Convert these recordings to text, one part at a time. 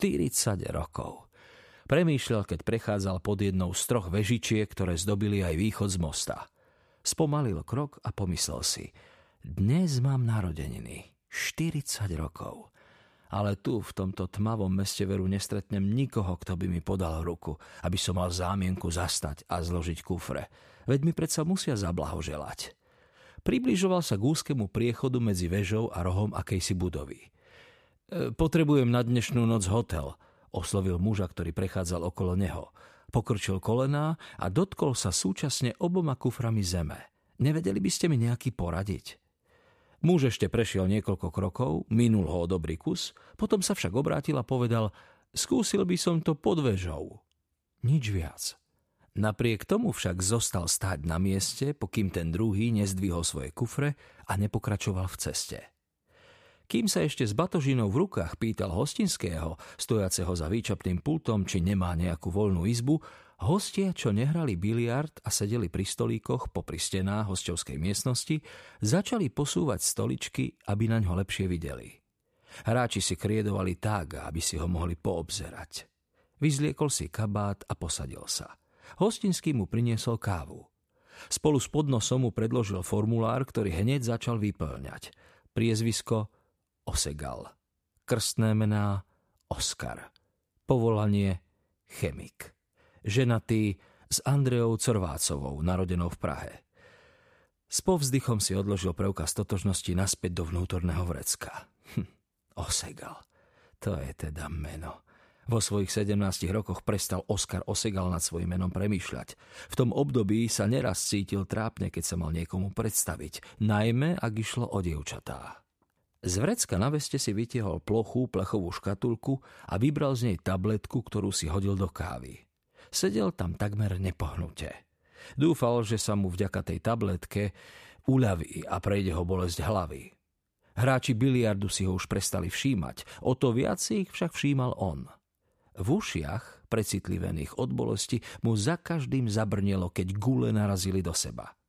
40 rokov. Premýšľal, keď prechádzal pod jednou z troch vežičiek, ktoré zdobili aj východ z mosta. Spomalil krok a pomyslel si, dnes mám narodeniny, 40 rokov. Ale tu, v tomto tmavom meste veru, nestretnem nikoho, kto by mi podal ruku, aby som mal zámienku zastať a zložiť kufre. Veď mi predsa musia zablahoželať. Približoval sa k úzkému priechodu medzi vežou a rohom akejsi budovy. E, potrebujem na dnešnú noc hotel – oslovil muža, ktorý prechádzal okolo neho. Pokrčil kolená a dotkol sa súčasne oboma kuframi zeme. Nevedeli by ste mi nejaký poradiť? Muž ešte prešiel niekoľko krokov, minul ho o dobrý kus, potom sa však obrátil a povedal, skúsil by som to pod vežou. Nič viac. Napriek tomu však zostal stáť na mieste, pokým ten druhý nezdvihol svoje kufre a nepokračoval v ceste. Kým sa ešte s batožinou v rukách pýtal hostinského, stojaceho za výčapným pultom, či nemá nejakú voľnú izbu, hostia, čo nehrali biliard a sedeli pri stolíkoch popri stenách hostovskej miestnosti, začali posúvať stoličky, aby na ňo lepšie videli. Hráči si kriedovali tak, aby si ho mohli poobzerať. Vyzliekol si kabát a posadil sa. Hostinský mu priniesol kávu. Spolu s podnosom mu predložil formulár, ktorý hneď začal vyplňať. Priezvisko Osegal. Krstné mená Oskar. Povolanie chemik. Ženatý s Andreou Corvácovou, narodenou v Prahe. S povzdychom si odložil preukaz totožnosti naspäť do vnútorného vrecka. Hm, Osegal. To je teda meno. Vo svojich 17 rokoch prestal Oskar Osegal nad svojim menom premýšľať. V tom období sa neraz cítil trápne, keď sa mal niekomu predstaviť, najmä ak išlo o dievčatá. Z vrecka na veste si vytiahol plochú plechovú škatulku a vybral z nej tabletku, ktorú si hodil do kávy. Sedel tam takmer nepohnuté. Dúfal, že sa mu vďaka tej tabletke uľaví a prejde ho bolesť hlavy. Hráči biliardu si ho už prestali všímať, o to viac si ich však všímal on. V ušiach, precitlivených od bolesti, mu za každým zabrnelo, keď gule narazili do seba –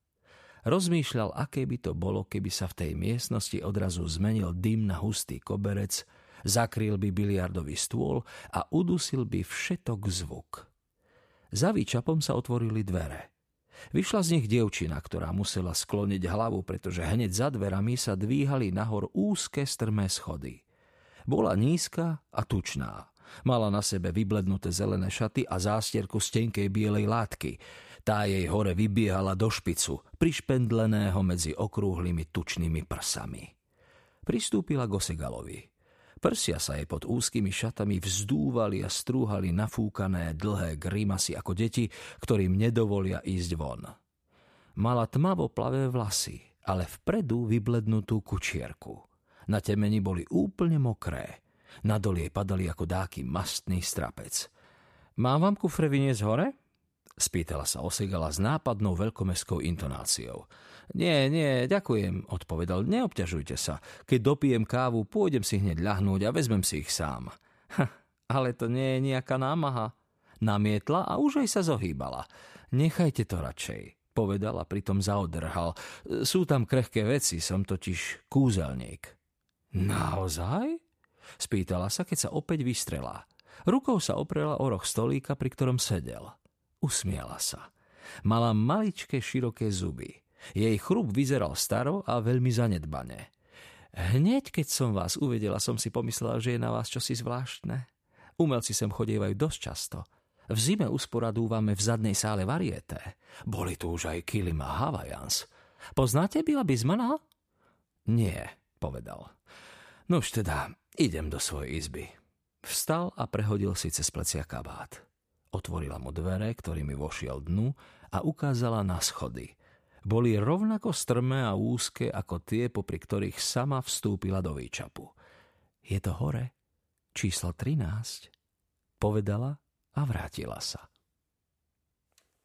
Rozmýšľal, aké by to bolo, keby sa v tej miestnosti odrazu zmenil dym na hustý koberec, zakryl by biliardový stôl a udusil by všetok zvuk. Za výčapom sa otvorili dvere. Vyšla z nich dievčina, ktorá musela skloniť hlavu, pretože hneď za dverami sa dvíhali nahor úzke strmé schody. Bola nízka a tučná. Mala na sebe vyblednuté zelené šaty a zástierku z tenkej bielej látky. Tá jej hore vybiehala do špicu, prišpendleného medzi okrúhlymi tučnými prsami. Pristúpila k Osegalovi. Prsia sa jej pod úzkými šatami vzdúvali a strúhali nafúkané dlhé grimasy ako deti, ktorým nedovolia ísť von. Mala tmavo plavé vlasy, ale vpredu vyblednutú kučierku. Na temeni boli úplne mokré. Nadol jej padali ako dáky mastný strapec. Mám vám kufre vyniesť hore? Spýtala sa Osegala s nápadnou veľkomestskou intonáciou. Nie, nie, ďakujem, odpovedal, neobťažujte sa. Keď dopijem kávu, pôjdem si hneď ľahnúť a vezmem si ich sám. Ha, ale to nie je nejaká námaha. Namietla a už aj sa zohýbala. Nechajte to radšej, povedal a pritom zaodrhal. Sú tam krehké veci, som totiž kúzelník. Naozaj? Spýtala sa, keď sa opäť vystrela. Rukou sa oprela o roh stolíka, pri ktorom sedel. Usmiala sa. Mala maličké široké zuby. Jej chrup vyzeral staro a veľmi zanedbané. Hneď, keď som vás uvedela, som si pomyslela, že je na vás čosi zvláštne. Umelci sem chodievajú dosť často. V zime usporadúvame v zadnej sále varieté. Boli tu už aj Kilim a Havajans. Poznáte Bila Bismana? Nie, povedal. Nož teda, idem do svojej izby. Vstal a prehodil si cez plecia kabát. Otvorila mu dvere, ktorými vošiel dnu a ukázala na schody. Boli rovnako strmé a úzke ako tie, popri ktorých sama vstúpila do výčapu. Je to hore? Číslo 13? Povedala a vrátila sa.